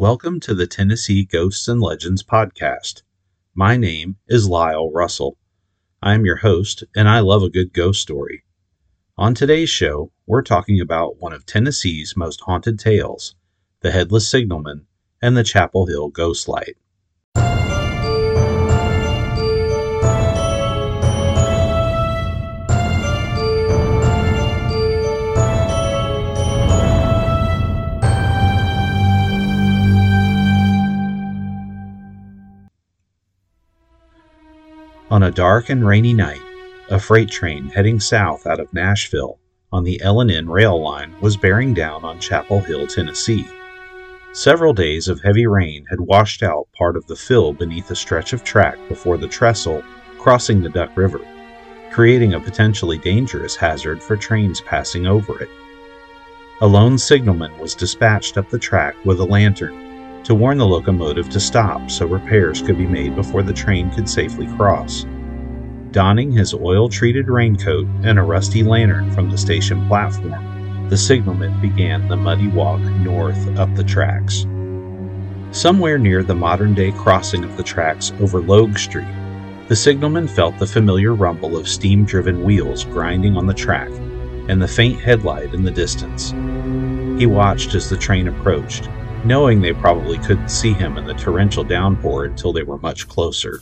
Welcome to the Tennessee Ghosts and Legends podcast. My name is Lyle Russell. I am your host, and I love a good ghost story. On today's show, we're talking about one of Tennessee's most haunted tales the Headless Signalman and the Chapel Hill Ghost Light. On a dark and rainy night, a freight train heading south out of Nashville on the L&N rail line was bearing down on Chapel Hill, Tennessee. Several days of heavy rain had washed out part of the fill beneath a stretch of track before the trestle crossing the Duck River, creating a potentially dangerous hazard for trains passing over it. A lone signalman was dispatched up the track with a lantern to warn the locomotive to stop so repairs could be made before the train could safely cross. Donning his oil treated raincoat and a rusty lantern from the station platform, the signalman began the muddy walk north up the tracks. Somewhere near the modern day crossing of the tracks over Logue Street, the signalman felt the familiar rumble of steam driven wheels grinding on the track and the faint headlight in the distance. He watched as the train approached knowing they probably couldn't see him in the torrential downpour until they were much closer.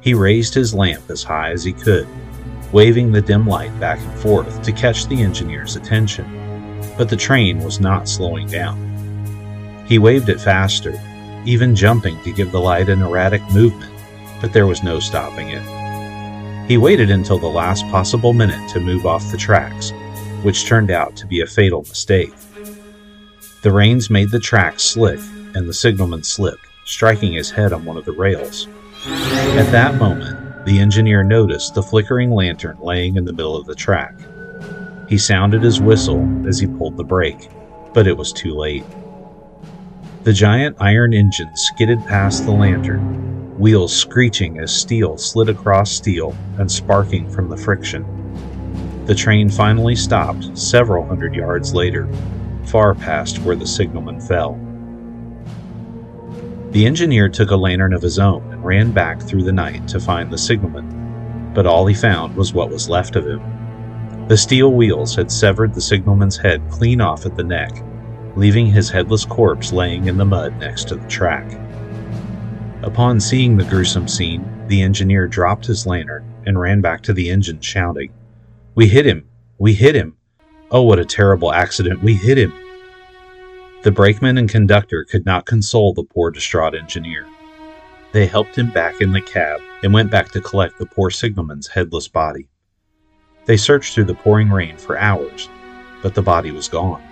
He raised his lamp as high as he could, waving the dim light back and forth to catch the engineer's attention, but the train was not slowing down. He waved it faster, even jumping to give the light an erratic movement, but there was no stopping it. He waited until the last possible minute to move off the tracks, which turned out to be a fatal mistake. The rains made the track slick, and the signalman slipped, striking his head on one of the rails. At that moment, the engineer noticed the flickering lantern laying in the middle of the track. He sounded his whistle as he pulled the brake, but it was too late. The giant iron engine skidded past the lantern, wheels screeching as steel slid across steel and sparking from the friction. The train finally stopped several hundred yards later, far past where the signalman fell. The engineer took a lantern of his own and ran back through the night to find the signalman, but all he found was what was left of him. The steel wheels had severed the signalman's head clean off at the neck, leaving his headless corpse laying in the mud next to the track. Upon seeing the gruesome scene, the engineer dropped his lantern and ran back to the engine, shouting, We hit him! We hit him! Oh, what a terrible accident! We hit him! The brakeman and conductor could not console the poor distraught engineer. They helped him back in the cab and went back to collect the poor signalman's headless body. They searched through the pouring rain for hours, but the body was gone.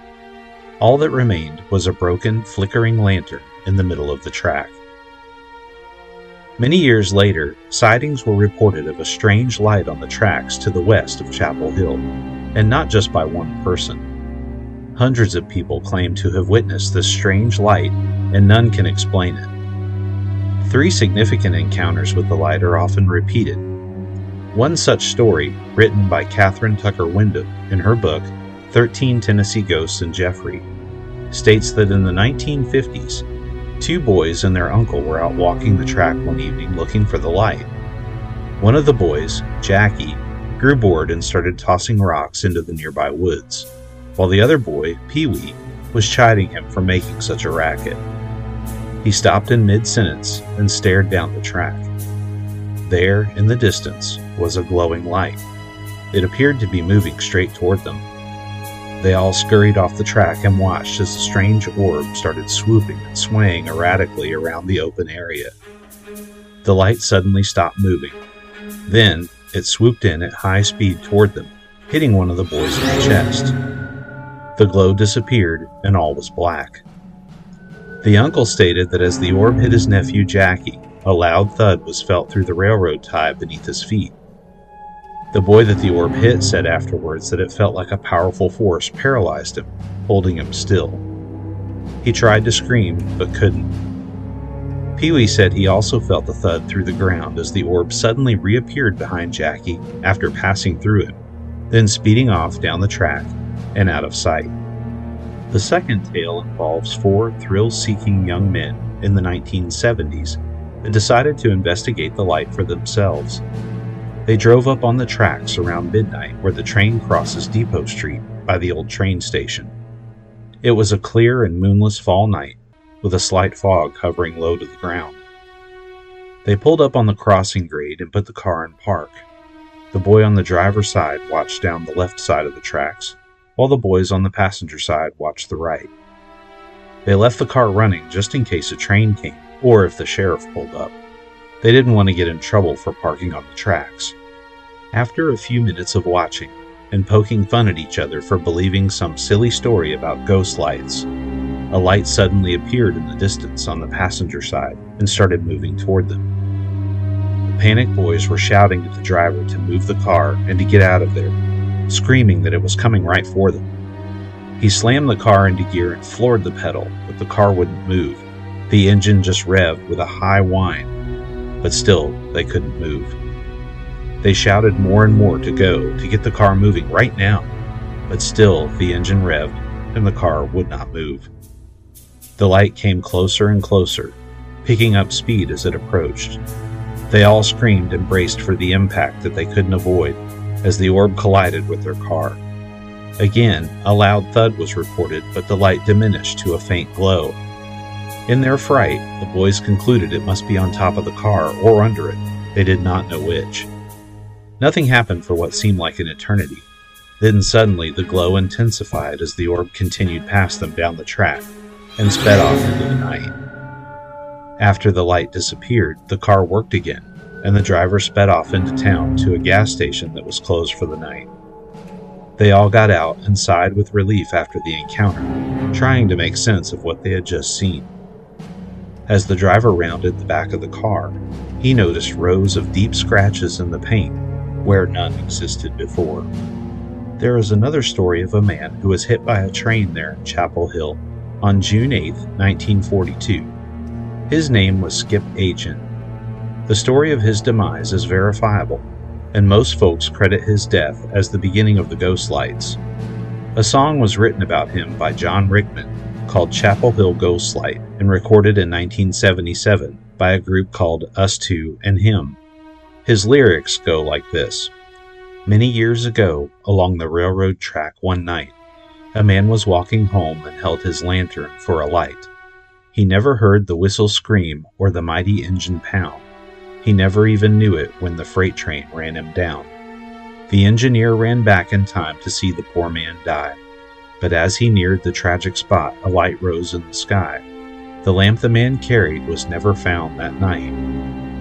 All that remained was a broken, flickering lantern in the middle of the track. Many years later, sightings were reported of a strange light on the tracks to the west of Chapel Hill, and not just by one person. Hundreds of people claim to have witnessed this strange light, and none can explain it. Three significant encounters with the light are often repeated. One such story, written by Kathryn Tucker Windham in her book, 13 Tennessee Ghosts and Jeffrey, states that in the 1950s, two boys and their uncle were out walking the track one evening looking for the light. One of the boys, Jackie, grew bored and started tossing rocks into the nearby woods, while the other boy, Pee Wee, was chiding him for making such a racket. He stopped in mid sentence and stared down the track. There, in the distance, was a glowing light. It appeared to be moving straight toward them. They all scurried off the track and watched as the strange orb started swooping and swaying erratically around the open area. The light suddenly stopped moving. Then it swooped in at high speed toward them, hitting one of the boys in the chest. The glow disappeared and all was black. The uncle stated that as the orb hit his nephew Jackie, a loud thud was felt through the railroad tie beneath his feet. The boy that the orb hit said afterwards that it felt like a powerful force paralyzed him, holding him still. He tried to scream, but couldn't. Pee Wee said he also felt the thud through the ground as the orb suddenly reappeared behind Jackie after passing through him, then speeding off down the track and out of sight. The second tale involves four thrill seeking young men in the 1970s that decided to investigate the light for themselves. They drove up on the tracks around midnight where the train crosses Depot Street by the old train station. It was a clear and moonless fall night, with a slight fog hovering low to the ground. They pulled up on the crossing grade and put the car in park. The boy on the driver's side watched down the left side of the tracks, while the boys on the passenger side watched the right. They left the car running just in case a train came or if the sheriff pulled up. They didn't want to get in trouble for parking on the tracks. After a few minutes of watching and poking fun at each other for believing some silly story about ghost lights, a light suddenly appeared in the distance on the passenger side and started moving toward them. The panicked boys were shouting at the driver to move the car and to get out of there, screaming that it was coming right for them. He slammed the car into gear and floored the pedal, but the car wouldn't move. The engine just revved with a high whine, but still they couldn't move. They shouted more and more to go to get the car moving right now, but still the engine revved and the car would not move. The light came closer and closer, picking up speed as it approached. They all screamed and braced for the impact that they couldn't avoid as the orb collided with their car. Again, a loud thud was reported, but the light diminished to a faint glow. In their fright, the boys concluded it must be on top of the car or under it. They did not know which. Nothing happened for what seemed like an eternity. Then suddenly the glow intensified as the orb continued past them down the track and sped off into the night. After the light disappeared, the car worked again, and the driver sped off into town to a gas station that was closed for the night. They all got out and sighed with relief after the encounter, trying to make sense of what they had just seen. As the driver rounded the back of the car, he noticed rows of deep scratches in the paint where none existed before. There is another story of a man who was hit by a train there in Chapel Hill on June 8, 1942. His name was Skip Aitchen, the story of his demise is verifiable, and most folks credit his death as the beginning of the Ghost Lights. A song was written about him by John Rickman called Chapel Hill Ghost Light and recorded in 1977 by a group called Us Two and Him. His lyrics go like this Many years ago, along the railroad track one night, a man was walking home and held his lantern for a light. He never heard the whistle scream or the mighty engine pound. He never even knew it when the freight train ran him down. The engineer ran back in time to see the poor man die. But as he neared the tragic spot, a light rose in the sky. The lamp the man carried was never found that night.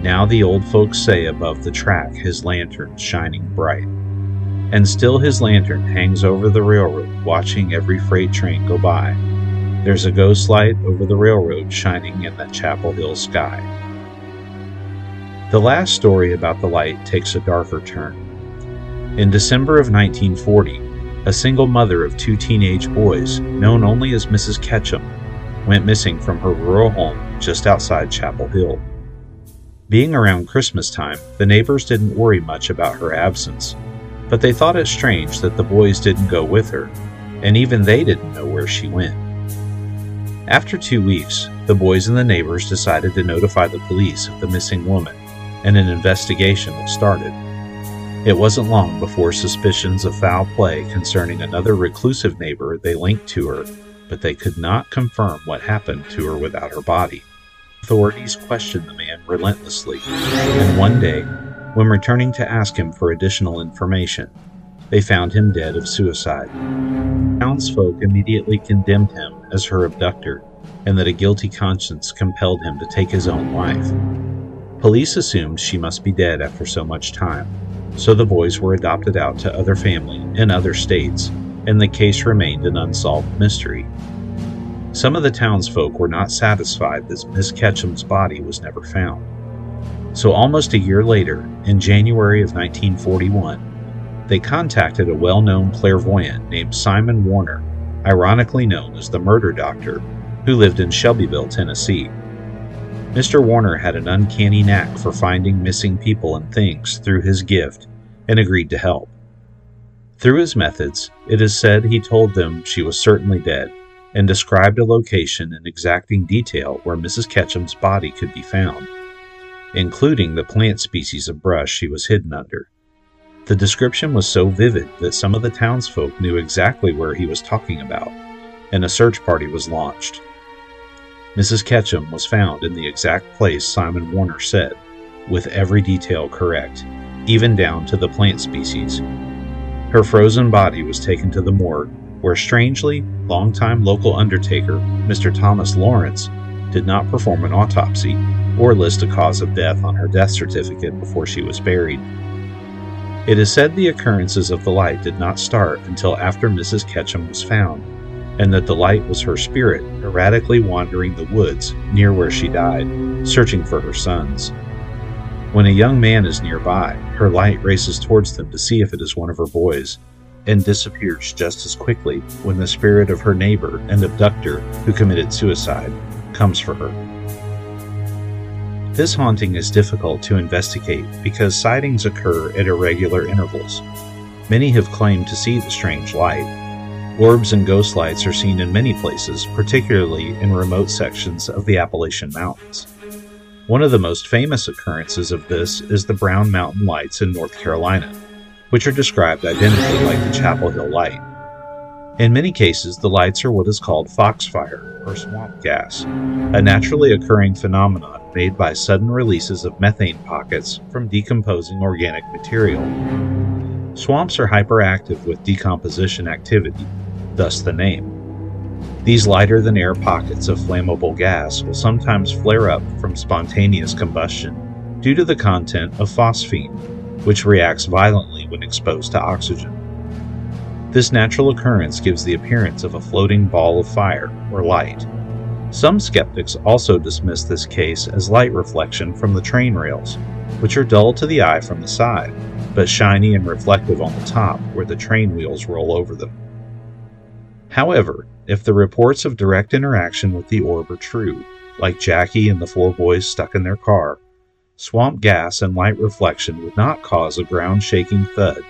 Now the old folks say above the track his lantern's shining bright. And still his lantern hangs over the railroad, watching every freight train go by. There's a ghost light over the railroad shining in that Chapel Hill sky. The last story about the light takes a darker turn. In December of 1940, a single mother of two teenage boys, known only as Mrs. Ketchum, went missing from her rural home just outside Chapel Hill. Being around Christmas time, the neighbors didn't worry much about her absence, but they thought it strange that the boys didn't go with her, and even they didn't know where she went. After two weeks, the boys and the neighbors decided to notify the police of the missing woman and an investigation was started. It wasn't long before suspicions of foul play concerning another reclusive neighbor they linked to her, but they could not confirm what happened to her without her body. Authorities questioned the man relentlessly, and one day, when returning to ask him for additional information, they found him dead of suicide. Townsfolk immediately condemned him as her abductor, and that a guilty conscience compelled him to take his own life. Police assumed she must be dead after so much time, so the boys were adopted out to other family in other states, and the case remained an unsolved mystery. Some of the townsfolk were not satisfied that Miss Ketchum's body was never found. So, almost a year later, in January of 1941, they contacted a well known clairvoyant named Simon Warner, ironically known as the Murder Doctor, who lived in Shelbyville, Tennessee. Mr. Warner had an uncanny knack for finding missing people and things through his gift and agreed to help. Through his methods, it is said he told them she was certainly dead, and described a location in exacting detail where Mrs. Ketchum's body could be found, including the plant species of brush she was hidden under. The description was so vivid that some of the townsfolk knew exactly where he was talking about, and a search party was launched. Mrs. Ketchum was found in the exact place Simon Warner said, with every detail correct, even down to the plant species. Her frozen body was taken to the morgue, where strangely, longtime local undertaker, Mr. Thomas Lawrence, did not perform an autopsy or list a cause of death on her death certificate before she was buried. It is said the occurrences of the light did not start until after Mrs. Ketchum was found, and that the light was her spirit erratically wandering the woods near where she died, searching for her sons. When a young man is nearby, her light races towards them to see if it is one of her boys, and disappears just as quickly when the spirit of her neighbor and abductor who committed suicide comes for her. This haunting is difficult to investigate because sightings occur at irregular intervals. Many have claimed to see the strange light. Orbs and ghost lights are seen in many places, particularly in remote sections of the Appalachian Mountains. One of the most famous occurrences of this is the Brown Mountain Lights in North Carolina, which are described identically like the Chapel Hill Light. In many cases, the lights are what is called foxfire, or swamp gas, a naturally occurring phenomenon made by sudden releases of methane pockets from decomposing organic material. Swamps are hyperactive with decomposition activity, thus the name. These lighter than air pockets of flammable gas will sometimes flare up from spontaneous combustion due to the content of phosphine, which reacts violently when exposed to oxygen. This natural occurrence gives the appearance of a floating ball of fire or light. Some skeptics also dismiss this case as light reflection from the train rails, which are dull to the eye from the side, but shiny and reflective on the top where the train wheels roll over them. However, if the reports of direct interaction with the orb are true, like Jackie and the four boys stuck in their car, swamp gas and light reflection would not cause a ground shaking thud,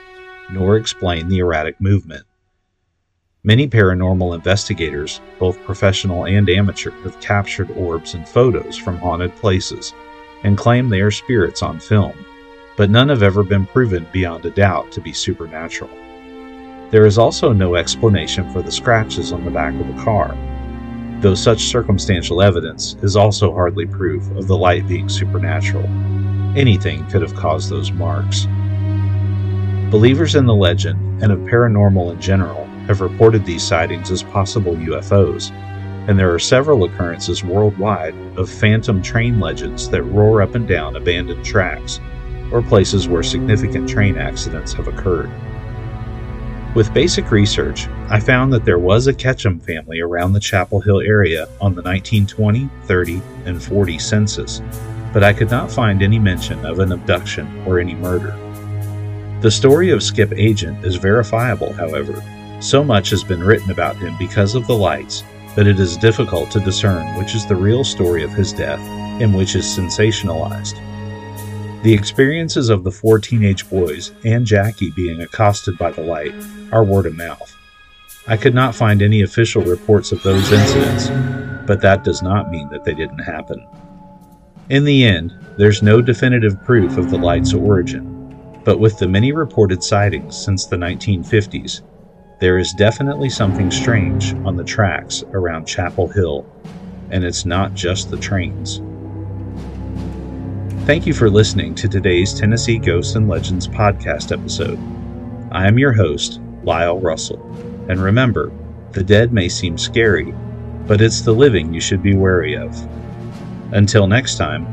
nor explain the erratic movement. Many paranormal investigators, both professional and amateur, have captured orbs and photos from haunted places and claim they are spirits on film, but none have ever been proven beyond a doubt to be supernatural. There is also no explanation for the scratches on the back of the car, though such circumstantial evidence is also hardly proof of the light being supernatural. Anything could have caused those marks. Believers in the legend and of paranormal in general have reported these sightings as possible UFOs, and there are several occurrences worldwide of phantom train legends that roar up and down abandoned tracks or places where significant train accidents have occurred. With basic research, I found that there was a Ketchum family around the Chapel Hill area on the 1920, 30, and 40 census, but I could not find any mention of an abduction or any murder. The story of Skip Agent is verifiable, however. So much has been written about him because of the lights that it is difficult to discern which is the real story of his death and which is sensationalized. The experiences of the four teenage boys and Jackie being accosted by the light are word of mouth. I could not find any official reports of those incidents, but that does not mean that they didn't happen. In the end, there's no definitive proof of the light's origin, but with the many reported sightings since the 1950s, there is definitely something strange on the tracks around Chapel Hill, and it's not just the trains. Thank you for listening to today's Tennessee Ghosts and Legends podcast episode. I am your host, Lyle Russell, and remember, the dead may seem scary, but it's the living you should be wary of. Until next time,